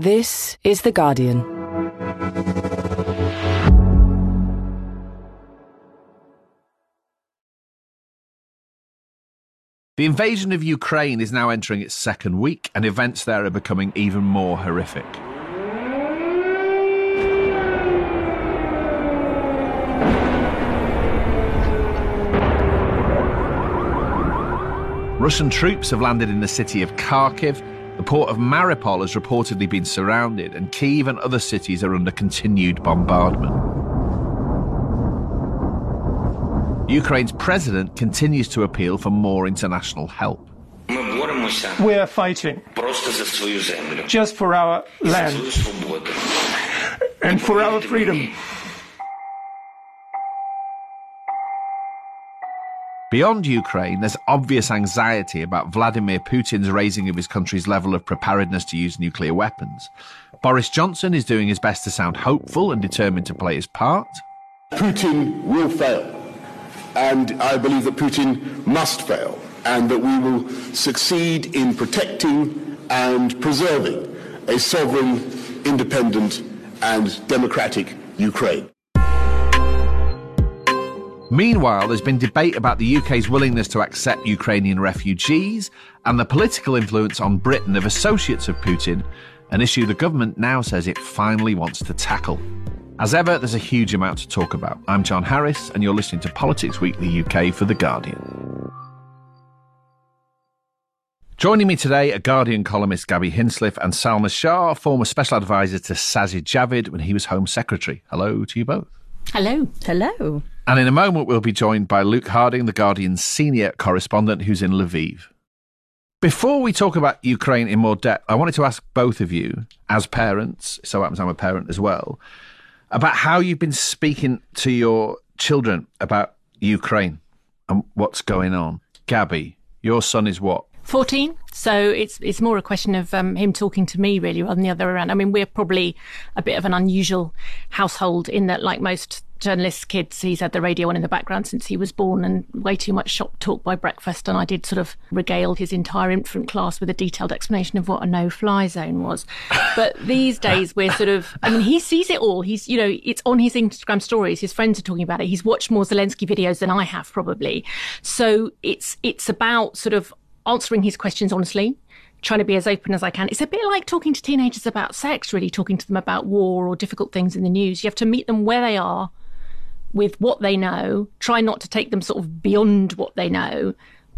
This is The Guardian. The invasion of Ukraine is now entering its second week, and events there are becoming even more horrific. Russian troops have landed in the city of Kharkiv. The port of Mariupol has reportedly been surrounded, and Kiev and other cities are under continued bombardment. Ukraine's president continues to appeal for more international help. We are fighting just for our land and for our freedom. Beyond Ukraine, there's obvious anxiety about Vladimir Putin's raising of his country's level of preparedness to use nuclear weapons. Boris Johnson is doing his best to sound hopeful and determined to play his part. Putin will fail, and I believe that Putin must fail, and that we will succeed in protecting and preserving a sovereign, independent, and democratic Ukraine. Meanwhile, there's been debate about the UK's willingness to accept Ukrainian refugees and the political influence on Britain of associates of Putin, an issue the government now says it finally wants to tackle. As ever, there's a huge amount to talk about. I'm John Harris, and you're listening to Politics Weekly UK for The Guardian. Joining me today are Guardian columnist Gaby Hinsliff and Salma Shah, former special advisor to Sajid Javid when he was Home Secretary. Hello to you both. Hello. Hello. And in a moment, we'll be joined by Luke Harding, the Guardian's senior correspondent who's in Lviv. Before we talk about Ukraine in more depth, I wanted to ask both of you, as parents, so happens I'm a parent as well, about how you've been speaking to your children about Ukraine and what's going on. Gaby, your son is what? 14 so it's it's more a question of um, him talking to me really rather than the other way around i mean we're probably a bit of an unusual household in that like most journalists kids he's had the radio on in the background since he was born and way too much shop talk by breakfast. And i did sort of regale his entire infant class with a detailed explanation of what a no fly zone was. But these days we're sort of i mean he sees it all. He's you know it's on his instagram stories. His friends are talking about it. He's watched more zelensky videos than i have probably. So it's it's about sort of answering his questions honestly, trying to be as open as I can. It's a bit like talking to teenagers about sex, really, talking to them about war or difficult things in the news. You have to meet them where they are with what they know, try not to take them sort of beyond what they know,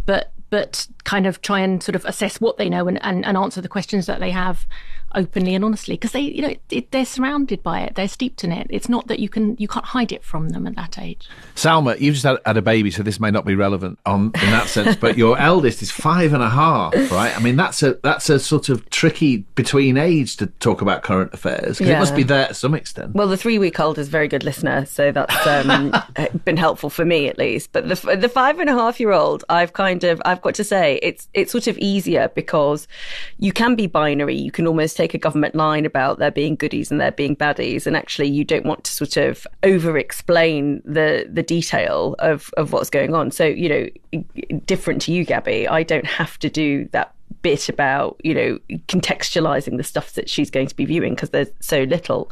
but but kind of try and sort of assess what they know and, and, and answer the questions that they have openly and honestly because they you know it, they're surrounded by it. They're steeped in it. It's not that you can you can't hide it from them at that age. Salma you've just had, had a baby so this may not be relevant on in that sense but your eldest is five and a half right? I mean that's a that's a sort of tricky between age to talk about current affairs yeah. it must be there to some extent. Well the three week old is a very good listener so that's um, been helpful for me at least. But the the five and a half year old i've kind of i've got to say it's it's sort of easier because you can be binary. You can almost take a government line about there being goodies and there being baddies, and actually you don't want to sort of over explain the the detail of of what's going on. So you know, different to you, Gaby, I don't have to do that bit about you know contextualizing the stuff that she's going to be viewing because there's so little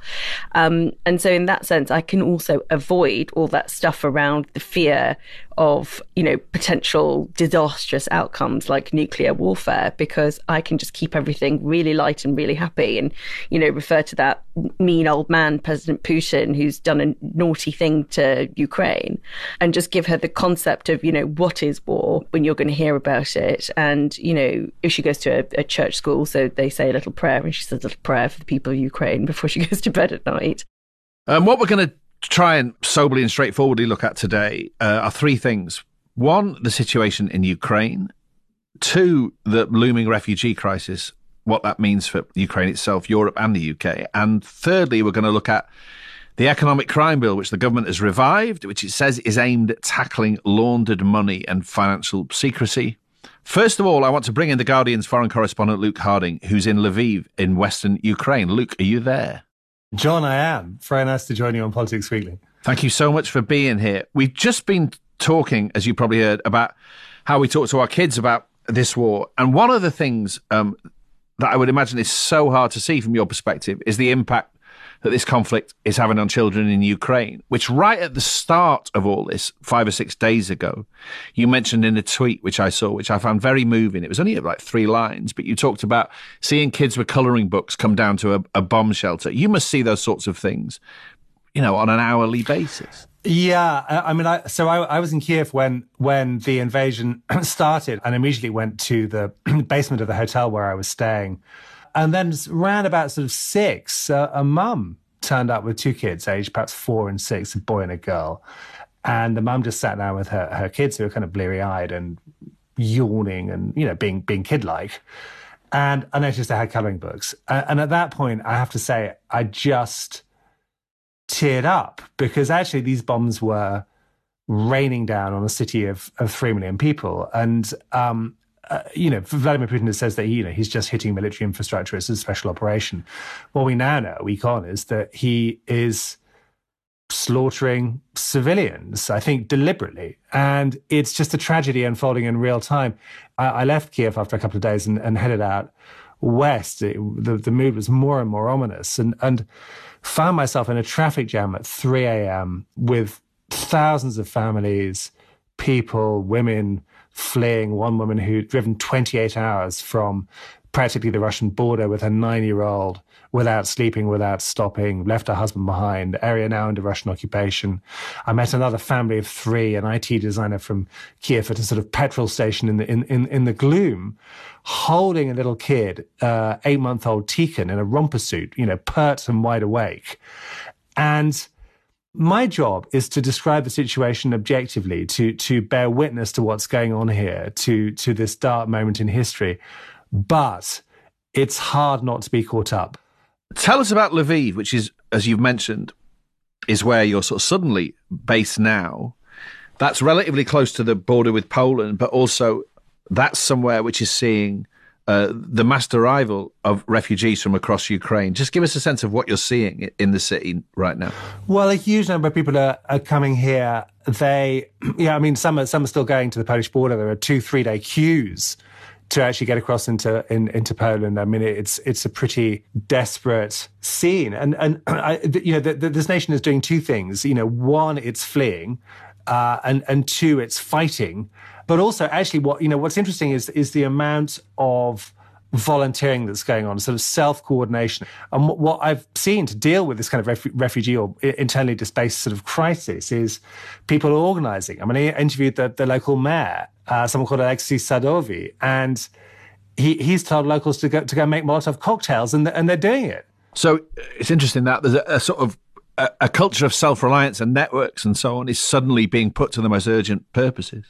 um, and so in that sense i can also avoid all that stuff around the fear of you know potential disastrous outcomes like nuclear warfare because i can just keep everything really light and really happy and you know refer to that mean old man president putin who's done a naughty thing to ukraine and just give her the concept of you know what is war when you're going to hear about it and you know if she goes to a, a church school, so they say a little prayer, and she says a little prayer for the people of Ukraine before she goes to bed at night. Um, what we're going to try and soberly and straightforwardly look at today uh, are three things. One, the situation in Ukraine. Two, the looming refugee crisis, what that means for Ukraine itself, Europe, and the UK. And thirdly, we're going to look at the economic crime bill, which the government has revived, which it says is aimed at tackling laundered money and financial secrecy. First of all, I want to bring in the Guardian's foreign correspondent Luke Harding, who's in Lviv in western Ukraine. Luke, are you there? John, I am. Very nice to join you on Politics Weekly. Thank you so much for being here. We've just been talking, as you probably heard, about how we talk to our kids about this war. And one of the things um, that I would imagine is so hard to see from your perspective is the impact that this conflict is having on children in Ukraine, which right at the start of all this, five or six days ago, you mentioned in a tweet which I saw, which I found very moving. It was only like three lines, but you talked about seeing kids with colouring books come down to a, a bomb shelter. You must see those sorts of things, you know, on an hourly basis. Yeah, I mean, I, so I, I, was in Kiev when when the invasion started, and immediately went to the basement of the hotel where I was staying, and then around about sort of six, uh, a mum turned up with two kids, aged perhaps four and six, a boy and a girl. And the mum just sat down with her, her kids who were kind of bleary eyed and yawning and, you know, being, being kid like. And I noticed they had coloring books. And at that point, I have to say, I just teared up because actually these bombs were raining down on a city of, of three million people. And um, uh, you know, Vladimir Putin says that you know, he's just hitting military infrastructure. It's a special operation. What we now know, week on, is that he is slaughtering civilians, I think deliberately. And it's just a tragedy unfolding in real time. I, I left Kiev after a couple of days and, and headed out west. It, the, the mood was more and more ominous and, and found myself in a traffic jam at 3 a.m. with thousands of families, people, women, fleeing, one woman who'd driven 28 hours from practically the Russian border with her nine year old without sleeping, without stopping, left her husband behind, area now under Russian occupation. I met another family of three, an IT designer from Kiev at a sort of petrol station in the, in, in, in the gloom, holding a little kid, uh, eight month old Tikhon in a romper suit, you know, pert and wide awake. And my job is to describe the situation objectively, to to bear witness to what's going on here, to to this dark moment in history. But it's hard not to be caught up. Tell us about Lviv, which is, as you've mentioned, is where you're sort of suddenly based now. That's relatively close to the border with Poland, but also that's somewhere which is seeing uh, the mass arrival of refugees from across Ukraine. Just give us a sense of what you're seeing in the city right now. Well, a huge number of people are, are coming here. They, yeah, I mean, some are, some are still going to the Polish border. There are two, three day queues to actually get across into in, into Poland. I mean, it's it's a pretty desperate scene, and and I, you know, the, the, this nation is doing two things. You know, one, it's fleeing, uh, and and two, it's fighting but also actually what you know what's interesting is is the amount of volunteering that's going on, sort of self coordination. And what I've seen to deal with this kind of ref- refugee or internally displaced sort of crisis is people organizing. I mean, I interviewed the, the local mayor, uh, someone called Alexei Sadovyi, and he, he's told locals to go, to go make Molotov cocktails, and, and they're doing it. So it's interesting that there's a, a sort of a, culture of self reliance and networks and so on is suddenly being put to the most urgent purposes.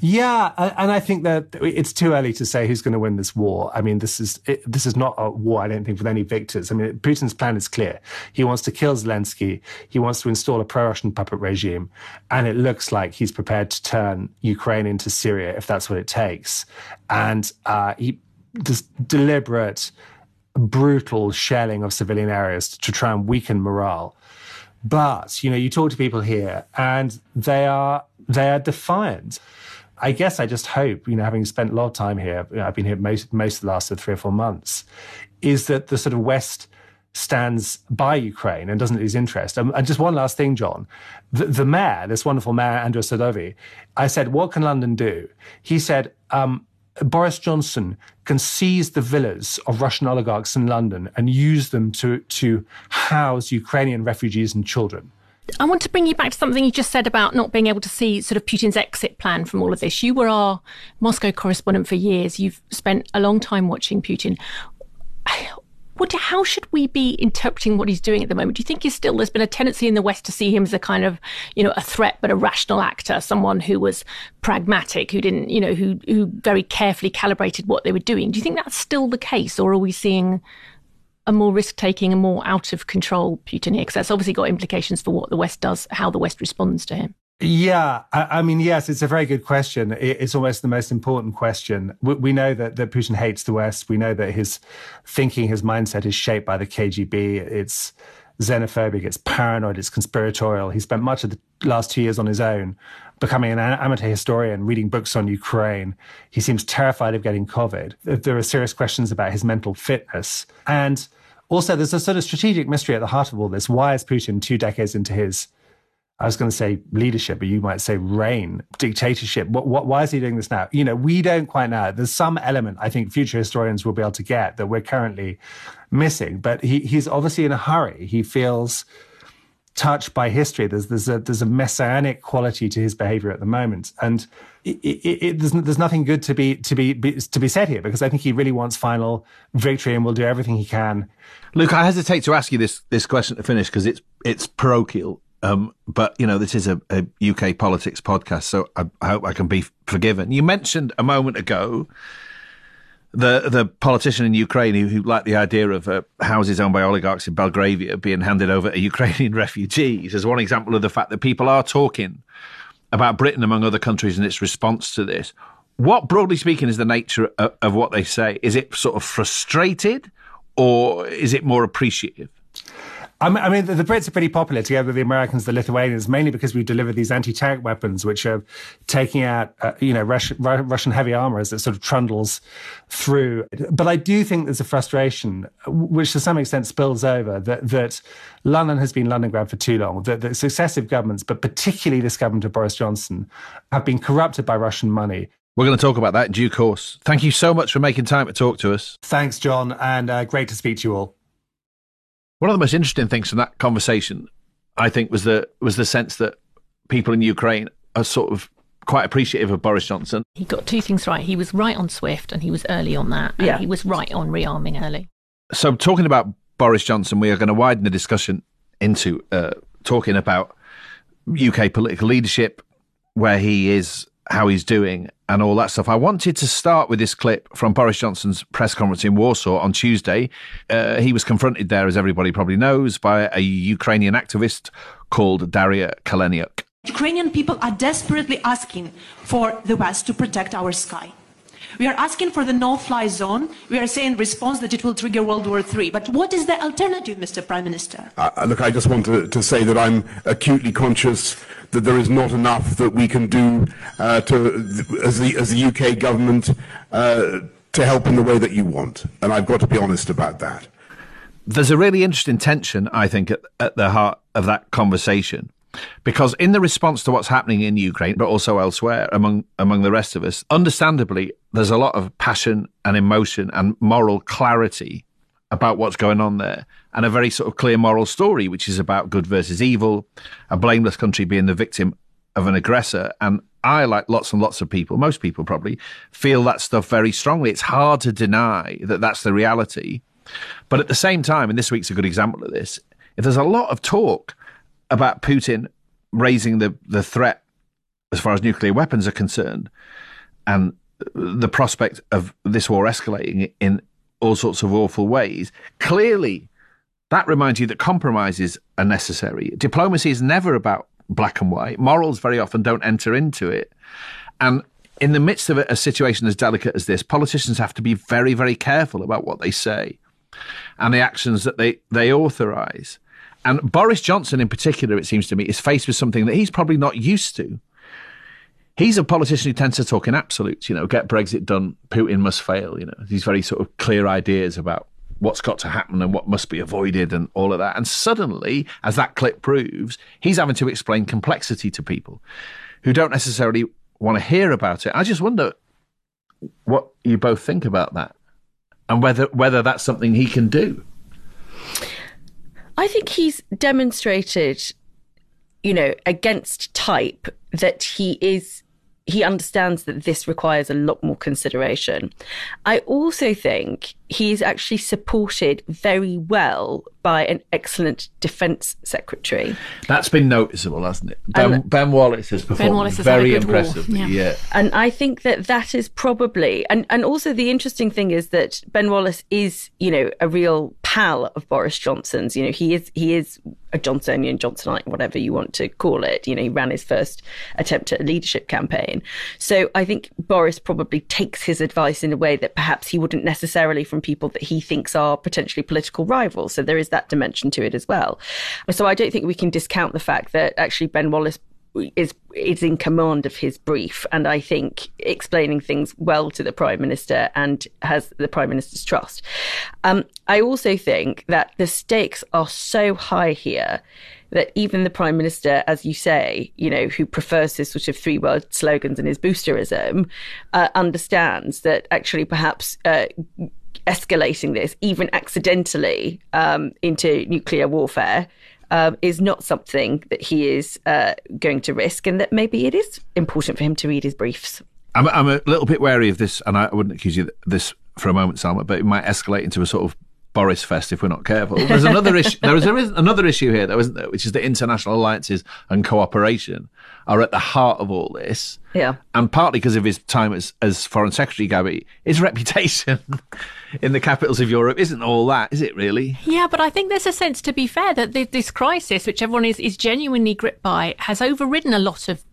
Yeah, and I think that it's too early to say who's going to win this war. I mean, this is it, this is not a war. I don't think with any victors. I mean, Putin's plan is clear. He wants to kill Zelensky. He wants to install a pro-Russian puppet regime, and it looks like he's prepared to turn Ukraine into Syria if that's what it takes. And uh, he just deliberate, brutal shelling of civilian areas to try and weaken morale. But, you know, you talk to people here and they are, they are defiant. I guess I just hope, you know, having spent a lot of time here, you know, I've been here most, most of the last three or four months, is that the sort of West stands by Ukraine and doesn't lose interest. Um, and just one last thing, John. The, the mayor, this wonderful mayor, Andrew Sadovyi, I said, what can London do? He said, um, Boris Johnson can seize the villas of Russian oligarchs in London and use them to, to house Ukrainian refugees and children. I want to bring you back to something you just said about not being able to see sort of Putin's exit plan from all of this. You were our Moscow correspondent for years. You've spent a long time watching Putin what, how should we be interpreting what he's doing at the moment? Do you think he's still, there's been a tendency in the West to see him as a kind of, you know, a threat, but a rational actor, someone who was pragmatic, who didn't, you know, who, who very carefully calibrated what they were doing. Do you think that's still the case? Or are we seeing a more risk taking and more out of control Putin here? Because that's obviously got implications for what the West does, how the West responds to him. Yeah, I, I, mean, yes, it's a very good question. It, it's almost the most important question. We, we, know that, that Putin hates the West. We know that his thinking, his mindset is shaped by the KGB. It's xenophobic, it's paranoid, it's conspiratorial. He spent much of the last two years on his own, becoming an amateur historian, reading books on Ukraine. He seems terrified of getting COVID. There are serious questions about his mental fitness. And also, there's a sort of strategic mystery at the heart of all this. Why is Putin two decades into his I was going to say leadership, but you might say reign, dictatorship. What, what, why is he doing this now? You know, we don't quite know. There's some element I think future historians will be able to get that we're currently missing. But he, he's obviously in a hurry. He feels touched by history. There's there's a there's a messianic quality to his behavior at the moment, and it, it, it, there's there's nothing good to be to be, be, to be said here because I think he really wants final victory and will do everything he can. Luke, I hesitate to ask you this this question to finish because it's it's parochial um, but you know, this is a, a, UK politics podcast, so I, I, hope I can be forgiven. You mentioned a moment ago the the politician in Ukraine who, who liked the idea of uh, houses owned by oligarchs in Belgravia being handed over to Ukrainian refugees as one example of the fact that people are talking about Britain among other countries and its response to this. What, broadly speaking, is the nature of, of what they say? Is it sort of frustrated, or is it more appreciative? I mean, the Brits are pretty popular together with the Americans, the Lithuanians, mainly because we've delivered these anti-tank weapons, which are taking out, uh, you know, Russian, Russian heavy armor as it sort of trundles through. But I do think there's a frustration, which to some extent spills over, that, that London has been London for too long, that, that successive governments, but particularly this government of Boris Johnson, have been corrupted by Russian money. We're going to talk about that in due course. Thank you so much for making time to talk to us. Thanks, John, and uh, great to speak to you all. One of the most interesting things from that conversation, I think, was the was the sense that people in Ukraine are sort of quite appreciative of Boris Johnson. He got two things right. He was right on Swift, and he was early on that. yeah, he was right on rearming early. So, talking about Boris Johnson, we are going to widen the discussion into uh, talking about UK political leadership, where he is how he's doing and all that stuff. I wanted to start with this clip from Boris Johnson's press conference in Warsaw on Tuesday. Uh, he was confronted there, as everybody probably knows, by a Ukrainian activist called Daria Kaleniuk. Ukrainian people are desperately asking for the West to protect our sky. We are asking for the no-fly zone. We are saying in response that it will trigger World War III. But what is the alternative, Mr. Prime Minister? Uh, look, I just want to, to, say that I'm acutely conscious that there is not enough that we can do uh, to, as, the, as the UK government uh, to help in the way that you want. And I've got to be honest about that. There's a really interesting tension, I think, at, at the heart of that conversation because in the response to what's happening in Ukraine, but also elsewhere among among the rest of us, understandably, there's a lot of passion and emotion and moral clarity about what's going on there, and a very sort of clear moral story, which is about good versus evil, a blameless country being the victim of an aggressor. And I, like lots and lots of people, most people probably, feel that stuff very strongly. It's hard to deny that that's the reality. But at the same time, and this week's a good example of this, if there's a lot of talk about Putin raising the, the threat as far as nuclear weapons are concerned and the prospect of this war escalating in all sorts of awful ways, clearly that reminds you that compromises are necessary. Diplomacy is never about black and white. Morals very often don't enter into it. And in the midst of a, situation as delicate as this, politicians have to be very, very careful about what they say and the actions that they, they authorize. And Boris Johnson, in particular, it seems to me, is faced with something that he's probably not used to. He's a politician who tends to talk in absolutes, you know, get Brexit done, Putin must fail, you know, these very sort of clear ideas about what's got to happen and what must be avoided and all of that. And suddenly, as that clip proves, he's having to explain complexity to people who don't necessarily want to hear about it. I just wonder what you both think about that and whether whether that's something he can do. I think he's demonstrated, you know, against type that he is he understands that this requires a lot more consideration. I also think he's actually supported very well by an excellent defence secretary. That's been noticeable, hasn't it? Ben, ben Wallace has performed Wallace has very impressively. Yeah. yeah. And I think that that is probably, and, and also the interesting thing is that Ben Wallace is, you know, a real pal of Boris Johnson's. You know, he is, he is a Johnsonian, Johnsonite, whatever you want to call it. You know, he ran his first attempt at a leadership campaign. So I think Boris probably takes his advice in a way that perhaps he wouldn't necessarily from people that he thinks are potentially political rivals. So there is that dimension to it as well. So I don't think we can discount the fact that actually Ben Wallace is is in command of his brief, and I think explaining things well to the prime minister and has the prime minister's trust. Um, I also think that the stakes are so high here that even the prime minister, as you say, you know, who prefers his sort of three word slogans and his boosterism, uh, understands that actually perhaps. Uh, escalating this, even accidentally, um, into nuclear warfare um, is not something that he is uh, going to risk, and that maybe it is important for him to read his briefs. I'm, I'm a little bit wary of this, and I wouldn't accuse you of this for a moment, Salma, but it might escalate into a sort of Boris Fest if we're not careful. There's another issue. There is, there is another issue here, though, isn't there? Which is that international alliances and cooperation are at the heart of all this. Yeah. And partly because of his time as, as foreign secretary, Gaby, his reputation in the capitals of Europe isn't all that, is it really? Yeah, but I think there's a sense, to be fair, that this crisis, which everyone is, is genuinely gripped by, has overridden a lot of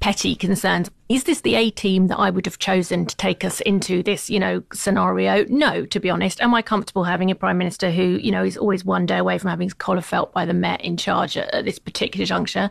petty concerns. Is this the A team that I would have chosen to take us into this, you know, scenario? No, to be honest. Am I comfortable having a prime minister who, you know, is always one day away from having his collar felt by the Met in charge at, at this particular juncture?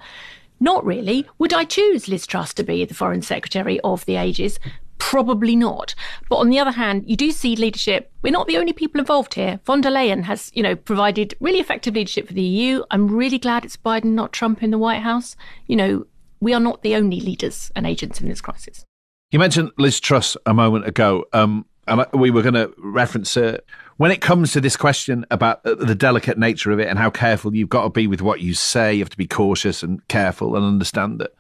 Not really. Would I choose Liz Truss to be the Foreign Secretary of the Ages? Probably not. But on the other hand, you do see leadership. We're not the only people involved here. Von der Leyen has, you know, provided really effective leadership for the EU. I'm really glad it's Biden, not Trump in the White House. You know, we are not the only leaders and agents in this crisis. You mentioned Liz Truss a moment ago, um, and we were going to reference it. When it comes to this question about the delicate nature of it and how careful you've got to be with what you say, you have to be cautious and careful and understand that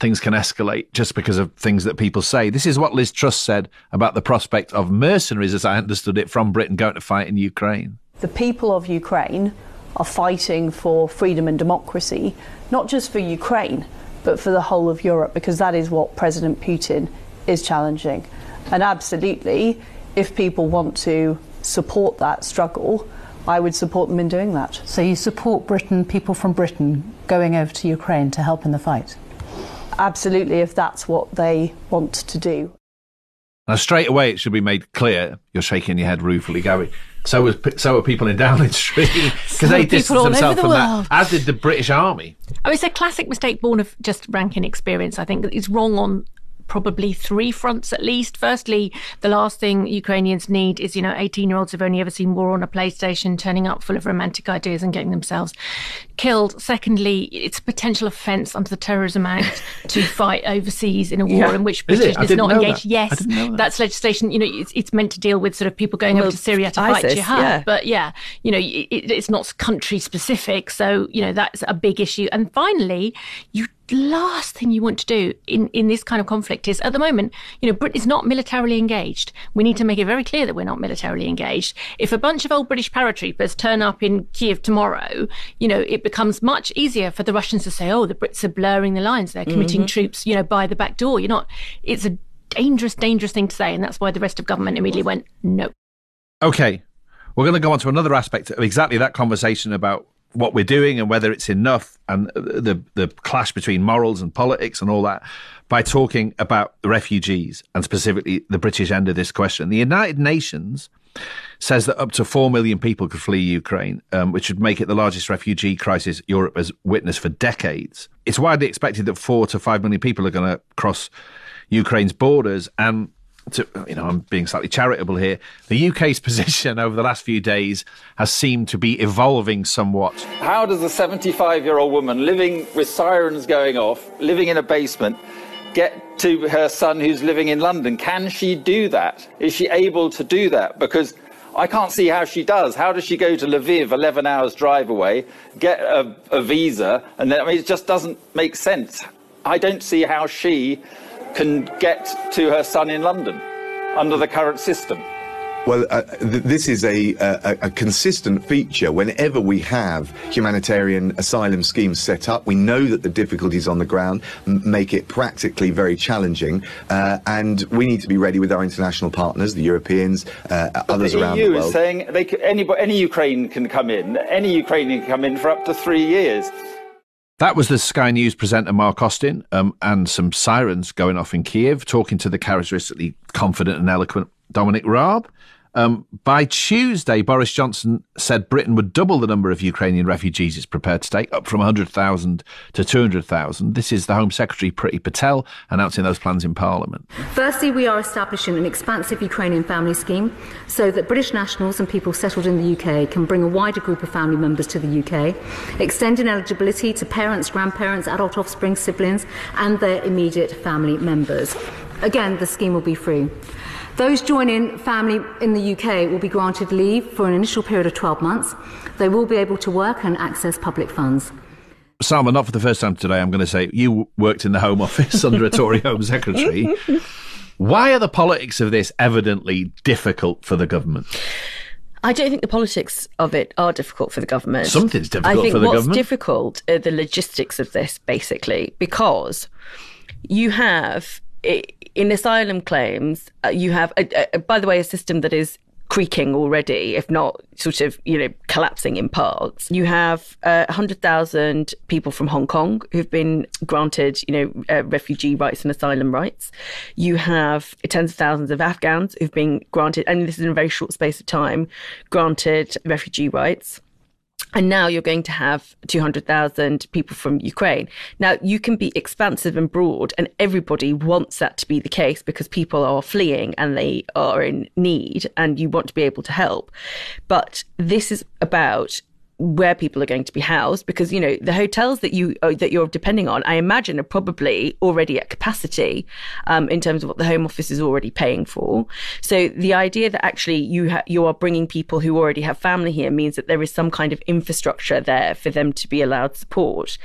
things can escalate just because of things that people say. This is what Liz Truss said about the prospect of mercenaries, as I understood it, from Britain going to fight in Ukraine. The people of Ukraine are fighting for freedom and democracy, not just for Ukraine, but for the whole of Europe, because that is what President Putin is challenging. And absolutely, if people want to support that struggle, I would support them in doing that. So you support Britain, people from Britain, going over to Ukraine to help in the fight? Absolutely, if that's what they want to do. Now, straight away, it should be made clear you're shaking your head ruefully, Gary. So was so are people in Downing Street because so they distanced themselves the from world. that, as did the British Army. Oh, it's a classic mistake born of just ranking experience. I think it's wrong on probably three fronts at least. Firstly, the last thing Ukrainians need is, you know, 18 year olds who've only ever seen war on a PlayStation turning up full of romantic ideas and getting themselves killed. Secondly, it's a potential offence under the Terrorism Act to fight overseas in a war yeah. in which Britain is, is not engaged. That. Yes, that. that's legislation. You know, it's, it's, meant to deal with sort of people going well, over to Syria to ISIS, fight jihad. Yeah. But yeah, you know, it, it's not country specific. So, you know, that's a big issue. And finally, you last thing you want to do in, in this kind of conflict is at the moment, you know, Britain is not militarily engaged. We need to make it very clear that we're not militarily engaged. If a bunch of old British paratroopers turn up in Kiev tomorrow, you know, it becomes much easier for the Russians to say, oh, the Brits are blurring the lines. They're committing mm-hmm. troops, you know, by the back door. You're not, it's a dangerous, dangerous thing to say. And that's why the rest of government immediately went, no. Okay. We're going to go on to another aspect of exactly that conversation about what we're doing and whether it's enough and the the clash between morals and politics and all that by talking about the refugees and specifically the British end of this question. The United Nations says that up to 4 million people could flee Ukraine, um, which would make it the largest refugee crisis Europe has witnessed for decades. It's widely expected that 4 to 5 million people are going to cross Ukraine's borders and to, you know, I'm being slightly charitable here. The UK's position over the last few days has seemed to be evolving somewhat. How does a 75 year old woman living with sirens going off, living in a basement, get to her son who's living in London? Can she do that? Is she able to do that? Because I can't see how she does. How does she go to Lviv, 11 hours drive away, get a, a visa, and then I mean, it just doesn't make sense. I don't see how she can get to her son in London under the current system? Well, uh, th- this is a, a, a, consistent feature whenever we have humanitarian asylum schemes set up. We know that the difficulties on the ground m- make it practically very challenging, uh, and we need to be ready with our international partners, the Europeans, uh, others the around EU the world. is saying they can, any Ukraine can come in. Any Ukrainian can come in for up to three years. That was the Sky News presenter Mark Austin um, and some sirens going off in Kiev, talking to the characteristically confident and eloquent Dominic Raab. Um, by Tuesday, Boris Johnson said Britain would double the number of Ukrainian refugees it's prepared to take, up from 100,000 to 200,000. This is the Home Secretary, Priti Patel, announcing those plans in Parliament. Firstly, we are establishing an expansive Ukrainian family scheme so that British nationals and people settled in the UK can bring a wider group of family members to the UK, extending eligibility to parents, grandparents, adult offspring, siblings, and their immediate family members. Again, the scheme will be free. Those joining family in the UK will be granted leave for an initial period of 12 months. They will be able to work and access public funds. Salma, not for the first time today, I'm going to say you worked in the Home Office under a Tory Home Secretary. Why are the politics of this evidently difficult for the government? I don't think the politics of it are difficult for the government. Something's difficult I think for the what's government. difficult are the logistics of this, basically, because you have in asylum claims, uh, you have, a, a, by the way, a system that is creaking already, if not sort of, you know, collapsing in parts. You have uh, 100,000 people from Hong Kong who've been granted, you know, uh, refugee rights and asylum rights. You have tens of thousands of Afghans who've been granted, and this is in a very short space of time, granted refugee rights. And now you're going to have 200,000 people from Ukraine. Now, you can be expansive and broad, and everybody wants that to be the case because people are fleeing and they are in need, and you want to be able to help. But this is about where people are going to be housed because you know the hotels that you uh, that you're depending on i imagine are probably already at capacity um, in terms of what the home office is already paying for. So the idea that actually you ha- you are bringing people who already have family here means that there is some kind of infrastructure there for them to be allowed support.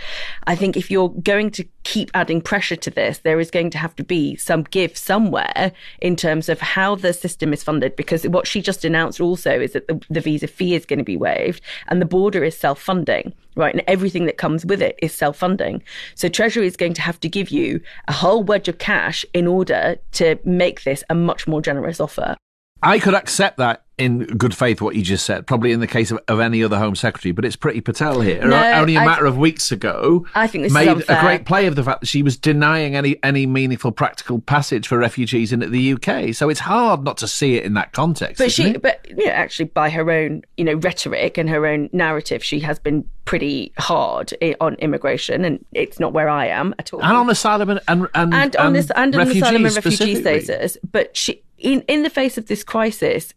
I think if you're going to keep adding pressure to this there is going to have to be some give somewhere in terms of how the system is funded because what she just announced also is that the, the visa fee is going to be waived and the board border is self funding, right? And everything that comes with it is self funding. So Treasury is going to have to give you a whole wedge of cash in order to make this a much more generous offer. I could accept that in good faith, what you just said, probably in the case of, of any other Home Secretary, but it's Priti Patel here. No, Only a I- matter of weeks ago, I think this made a great play of the fact that she was denying any, any meaningful practical passage for refugees into the UK. So it's hard not to see it in that context. But she, it? but you know, actually, by her own, you know, rhetoric and her own narrative, she has been pretty hard on immigration, and it's not where I am at all. and on asylum and and, and, and on this and on asylum and refugee status. But she, in in the face of this crisis,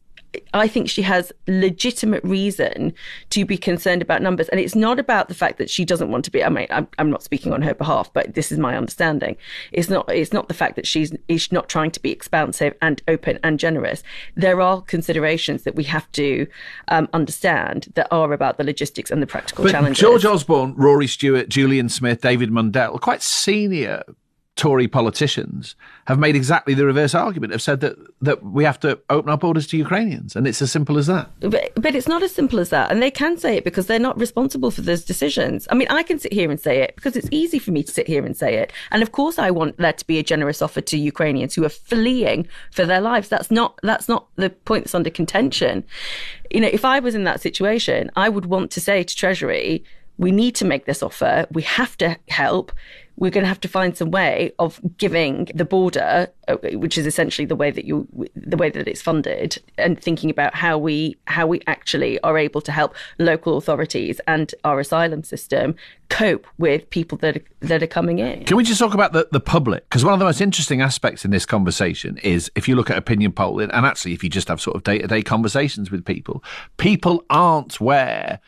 I think she has legitimate reason to be concerned about numbers, and it's not about the fact that she doesn't want to be. I mean, I'm, I'm not speaking on her behalf, but this is my understanding. It's not. It's not the fact that she's is not trying to be expansive and open and generous. There are considerations that we have to um, understand that are about the logistics and the practical But challenges. George Osborne, Rory Stewart, Julian Smith, David Mundell, quite senior Tory politicians, have made exactly the reverse argument. Have said that that we have to open our borders to Ukrainians, and it's as simple as that. But, but it's not as simple as that. And they can say it because they're not responsible for those decisions. I mean, I can sit here and say it because it's easy for me to sit here and say it. And of course, I want there to be a generous offer to Ukrainians who are fleeing for their lives. That's not, that's not the point that's under contention. You know, if I was in that situation, I would want to say to Treasury, we need to make this offer. We have to help. We're going to have to find some way of giving the border, uh, which is essentially the way that you, the way that it's funded, and thinking about how we how we actually are able to help local authorities and our asylum system cope with people that are, that are coming in. Can we just talk about the, the public? Because one of the most interesting aspects in this conversation is if you look at opinion polling, and actually if you just have sort of day to day conversations with people, people aren't where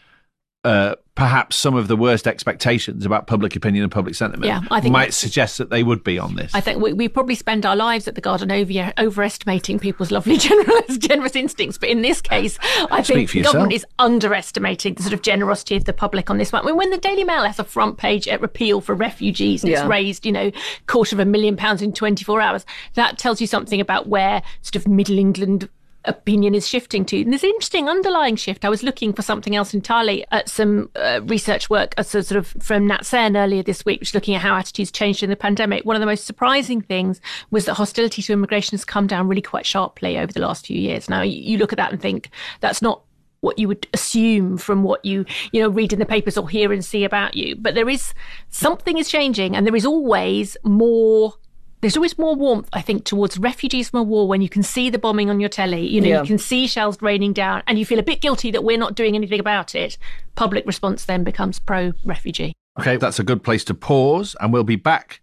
uh, perhaps some of the worst expectations about public opinion and public sentiment Yeah, I think might suggest that they would be on this. I think we, we probably spend our lives at the Guardian over, overestimating people's lovely generous, generous instincts. But in this case, I Speak think for the yourself. government is underestimating the sort of generosity of the public on this one. I mean, when the Daily Mail has a front page at repeal for refugees and Yeah. it's raised, you know, quarter of a million pounds in 24 hours, that tells you something about where sort of Middle England opinion is shifting to. And there's an interesting underlying shift. I was looking for something else entirely at some uh, research work, uh, so sort of from NatCen earlier this week, which is looking at how attitudes changed in the pandemic. One of the most surprising things was that hostility to immigration has come down really quite sharply over the last few years. Now, you, you look at that and think that's not what you would assume from what you you know read in the papers or hear and see about you but there is something is changing and there is always more there's always more warmth, I think, towards refugees from a war when you can see the bombing on your telly. You know, Yeah. you can see shells raining down, and you feel a bit guilty that we're not doing anything about it. Public response then becomes pro-refugee. Okay, that's a good place to pause, and we'll be back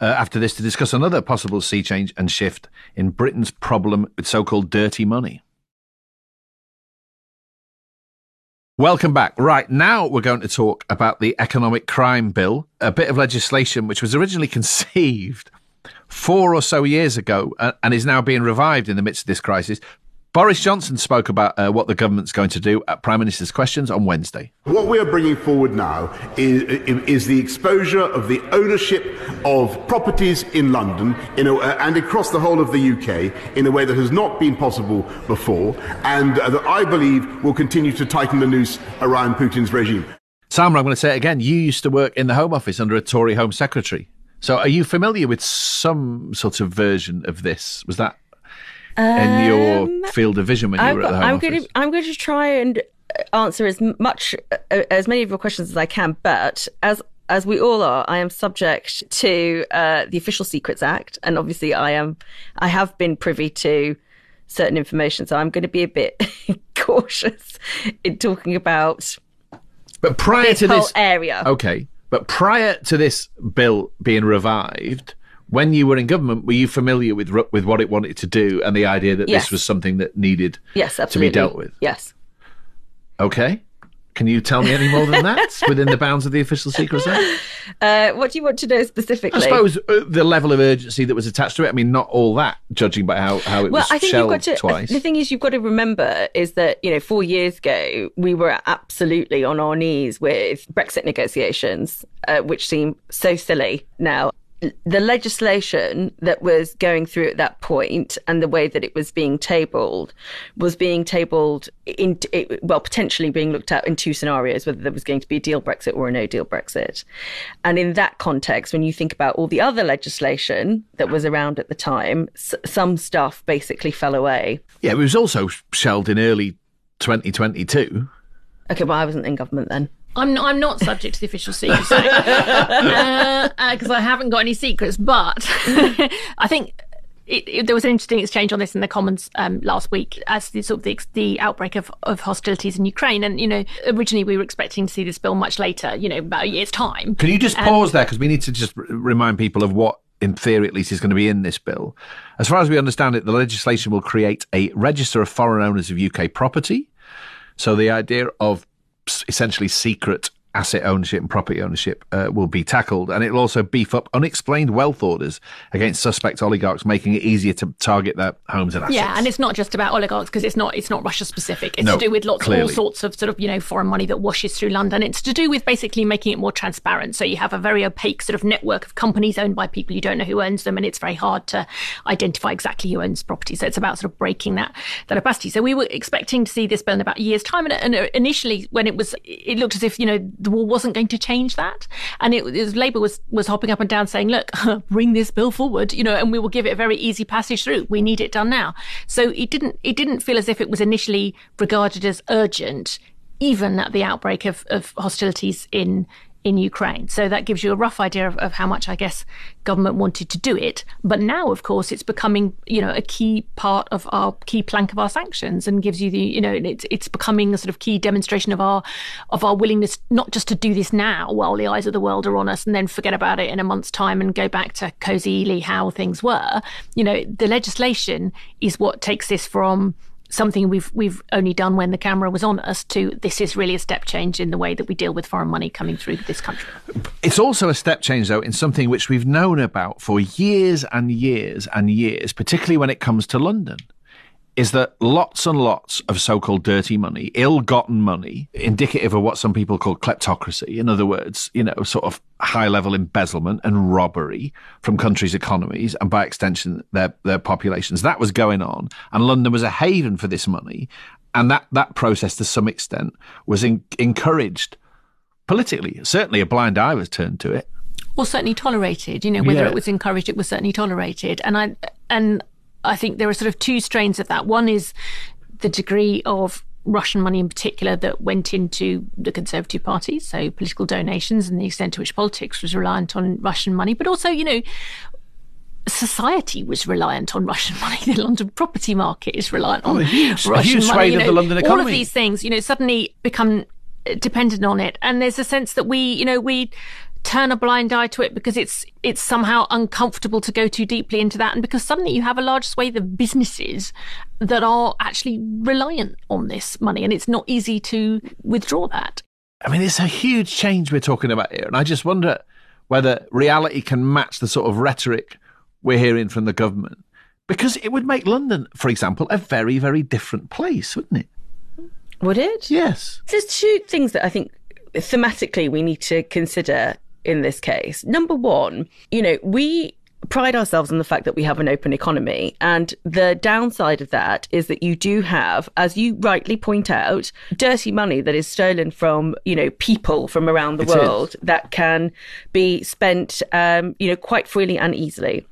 uh, after this to discuss another possible sea change and shift in Britain's problem with so called dirty money. Welcome back. Right, now we're going to talk about the Economic Crime Bill, a bit of legislation which was originally conceived four or so years ago uh, and is now being revived in the midst of this crisis. Boris Johnson spoke about uh, what the government's going to do at Prime Minister's Questions on Wednesday. What we are bringing forward now is, is the exposure of the ownership of properties in London in a, uh, and across the whole of the UK in a way that has not been possible before, and uh, that I believe will continue to tighten the noose around Putin's regime. Sam, I'm going to say it again. You used to work in the Home Office under a Tory Home Secretary. So are you familiar with some sort of version of this? Was that in your Um, field of vision when you I've were at the Home I'm Office? going to I'm going to try and answer as much uh, as many of your questions as I can, but as as we all are, I am subject to uh, the Official Secrets Act, and obviously, I am I have been privy to certain information, so I'm going to be a bit cautious in talking about But prior this to whole this area. okay. But prior to this bill being revived, when you were in government, were you familiar with with what it wanted to do and the idea that Yes. this was something that needed Yes, to be dealt with? Yes. Okay. Can you tell me any more than that within the bounds of the Official Secrets Act? Uh, what do you want to know specifically? I suppose uh, the level of urgency that was attached to it. I mean, not all that, judging by how, how it well, was I think you've got to. twice. The thing is, you've got to remember is that you know four years ago we were absolutely on our knees with Brexit negotiations, uh, which seem so silly now. The legislation that was going through at that point and the way that it was being tabled was being tabled in, it, well, potentially being looked at in two scenarios, whether there was going to be a deal Brexit or a no deal Brexit. And in that context, when you think about all the other legislation that was around at the time, s- some stuff basically fell away. yeah, it was also shelled in early 2022. Okay, well, I wasn't in government then. I'm not, I'm not subject to the official secrets because I haven't got any secrets. But I think it, it- there was an interesting exchange on this in the Commons um, last week as the sort of the, the outbreak of, of hostilities in Ukraine. And you know, originally we were expecting to see this bill much later. You know, about a year's time. Can you just pause there because we need to just r- remind people of what, in theory at least, is going to be in this bill. As far as we understand it, the legislation will create a register of foreign owners of UK property. So the idea of essentially secret asset ownership and property ownership uh, will be tackled, and it'll also beef up unexplained wealth orders against suspect oligarchs, making it easier to target their homes and assets. Yeah, and it's not just about oligarchs because it's not it's not Russia specific. It's No, to do with lots of all sorts of sort of you know foreign money that washes through London. It's to do with basically making it more transparent. So you have a very opaque sort of network of companies owned by people you don't know who owns them, and it's very hard to identify exactly who owns property. So it's about sort of breaking that that opacity. So we were expecting to see this bill in about a year's time, and, and initially when it was, it looked as if you know the war wasn't going to change that, and it, it was Labour was was hopping up and down saying, look, bring this bill forward, you know, and we will give it a very easy passage through. We need it done now. So it didn't it didn't feel as if it was initially regarded as urgent, even at the outbreak of, of hostilities in in Ukraine. So that gives you a rough idea of, of how much I guess government wanted to do it. But now, of course, it's becoming you know a key part of our key plank of our sanctions and gives you the you know it's it's becoming a sort of key demonstration of our of our willingness not just to do this now while the eyes of the world are on us and then forget about it in a month's time and go back to cosily how things were. You know, the legislation is what takes this from something we've we've only done when the camera was on us to this is really a step change in the way that we deal with foreign money coming through this country. It's also a step change, though, in something which we've known about for years and years and years, particularly when it comes to London. Is that lots and lots of so called dirty money, ill gotten money, indicative of what some people call kleptocracy? In other words, you know, sort of high level embezzlement and robbery from countries' economies and by extension their, their populations. That was going on. And London was a haven for this money. And that, that process, to some extent, was in, encouraged politically. Certainly a blind eye was turned to it. Well, certainly tolerated. You know, whether Yeah. it was encouraged, it was certainly tolerated. And I and I think there are sort of two strains of that. One is the degree of Russian money in particular that went into the Conservative Party, so political donations and the extent to which politics was reliant on Russian money, but also, you know, society was reliant on Russian money. The London property market is reliant oh, on oh, a huge, Russian a huge money. You know, of the London economy. All of these things, you know, suddenly become dependent on it, and there's a sense that we, you know, we turn a blind eye to it because it's it's somehow uncomfortable to go too deeply into that. And because suddenly you have a large swathe of businesses that are actually reliant on this money and it's not easy to withdraw that. I mean it's a huge change we're talking about here. And i just wonder whether reality can match the sort of rhetoric we're hearing from the government. Because it would make london for example a very very different place wouldn't it? Would it? Yes. There's two things that i think thematically we need to consider in this case. Number one, you know, we pride ourselves on the fact that we have an open economy. And the downside of that is that you do have, as you rightly point out, dirty money that is stolen from, you know, people from around the it world is. that can be spent, um, you know, quite freely and easily.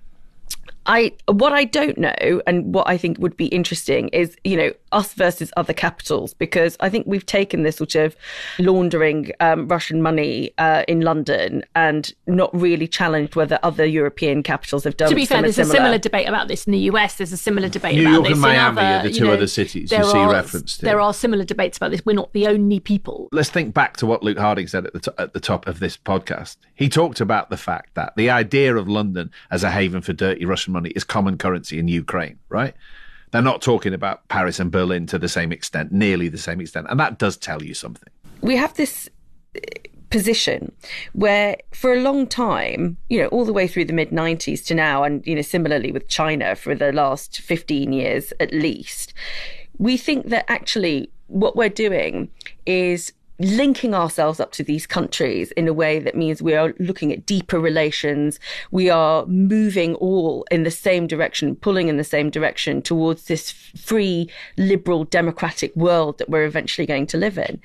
I what I don't know and what I think would be interesting is you know us versus other capitals because I think we've taken this sort of laundering um, Russian money uh, in London and not really challenged whether other European capitals have done. To be fair, there's similar. a similar debate about this in the US. There's a similar debate New about York this and Miami other, are the two know, other cities you see are, referenced. There are similar debates about this. We're not the only people. Let's think back to what Luke Harding said at the to- at the top of this podcast. He talked about the fact that the idea of London as a haven for dirty Russian money is common currency in Ukraine, right? They're not talking about Paris and Berlin to the same extent, nearly the same extent. And that does tell you something. We have this uh, position where for a long time, you know, all the way through the mid 90s to now, and, you know, similarly with China for the last 15 years at least, we think that actually what we're doing is linking ourselves up to these countries in a way that means we are looking at deeper relations. We are moving all in the same direction, pulling in the same direction towards this free, liberal, democratic world that we're eventually going to live in.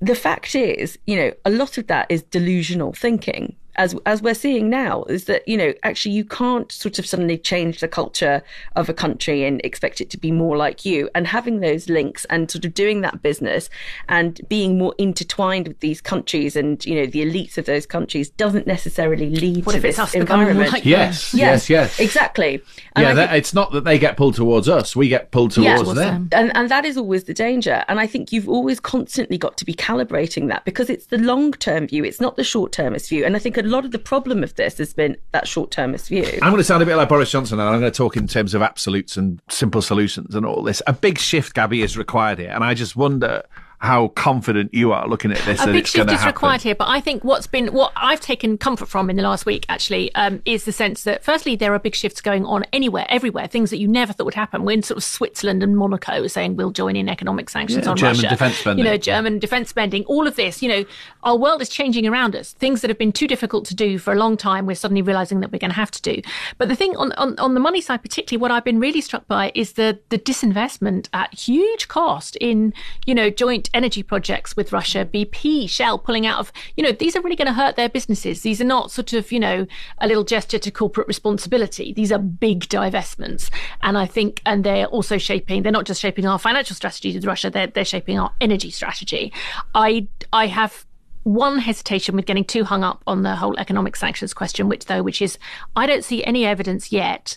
The fact is, you know, a lot of that is delusional thinking as as we're seeing now, is that you know actually you can't sort of suddenly change the culture of a country and expect it to be more like you. And having those links and sort of doing that business and being more intertwined with these countries and you know the elites of those countries doesn't necessarily lead what to if this it's us environment. Like yes, yes, yes, yes, exactly. And yeah, that, it's not that they get pulled towards us; we get pulled towards yeah, them. And and that is always the danger. And I think you've always constantly got to be calibrating that because it's the long term view; it's not the short termist view. And I think a lot of the problem of this has been that short termist view. I'm going to sound a bit like Boris Johnson and I'm going to talk in terms of absolutes and simple solutions and all this. A big shift, Gaby, is required here. And I just wonder how confident you are looking at this. A big shift is happen. required here, but I think what's been what I've taken comfort from in the last week actually um, is the sense that firstly there are big shifts going on anywhere, everywhere, things that you never thought would happen. We're in sort of Switzerland and Monaco saying we'll join in economic sanctions yeah, on German Russia. Defense spending. You know, German defense spending. All of this, you know, our world is changing around us. Things that have been too difficult to do for a long time, we're suddenly realizing that we're going to have to do. But the thing on, on on the money side, particularly, what I've been really struck by is the the disinvestment at huge cost in you know joint energy projects with Russia, BP, Shell pulling out of, you know, these are really going to hurt their businesses. These are not sort of, you know, a little gesture to corporate responsibility. These are big divestments. And I think, and they're also shaping, they're not just shaping our financial strategy with Russia, they're, they're shaping our energy strategy. I, I have one hesitation with getting too hung up on the whole economic sanctions question, which though, which is I don't see any evidence yet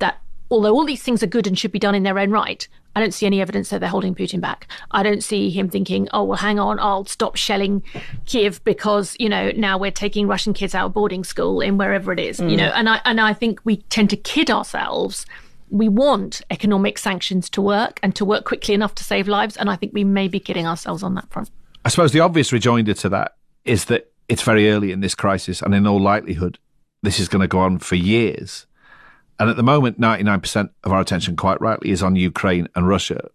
that although all these things are good and should be done in their own right, I don't see any evidence that they're holding Putin back. I don't see him thinking, oh, well, hang on, I'll stop shelling Kiev because, you know, now we're taking Russian kids out of boarding school in wherever it is, mm. you know, and I, and I think we tend to kid ourselves. We want economic sanctions to work and to work quickly enough to save lives. And I think we may be kidding ourselves on that front. I suppose the obvious rejoinder to that is that it's very early in this crisis, and in all likelihood, this is going to go on for years. And at the moment, 99% of our attention, quite rightly, is on Ukraine and Russia.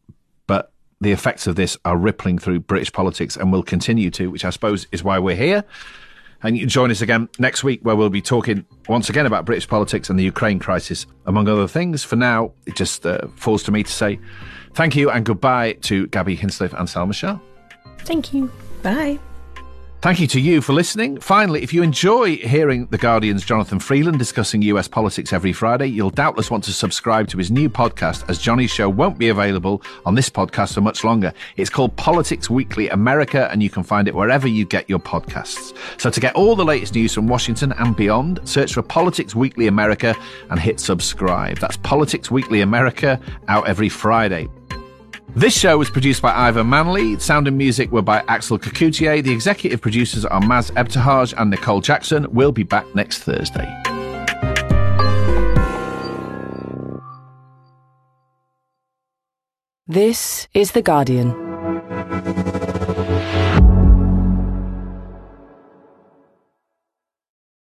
But the effects of this are rippling through British politics and will continue to, which I suppose is why we're here. And you join us again next week, where we'll be talking once again about British politics and the Ukraine crisis, among other things. For now, it just uh, falls to me to say thank you and goodbye to Gaby Hinsliff and Salma Shah. Thank you. Bye. Thank you to you for listening. Finally, if you enjoy hearing The Guardian's Jonathan Freedland discussing US politics every Friday, you'll doubtless want to subscribe to his new podcast, as Johnny's show won't be available on this podcast for much longer. It's called Politics Weekly America, and you can find it wherever you get your podcasts. So to get all the latest news from Washington and beyond, search for Politics Weekly America and hit subscribe. That's Politics Weekly America, out every Friday. This show was produced by Ivan Manley. Sound and music were by Axel Kacoutié. The executive producers are Maz Ebtehaj and Nicole Jackson. We'll be back next Thursday. This is The Guardian.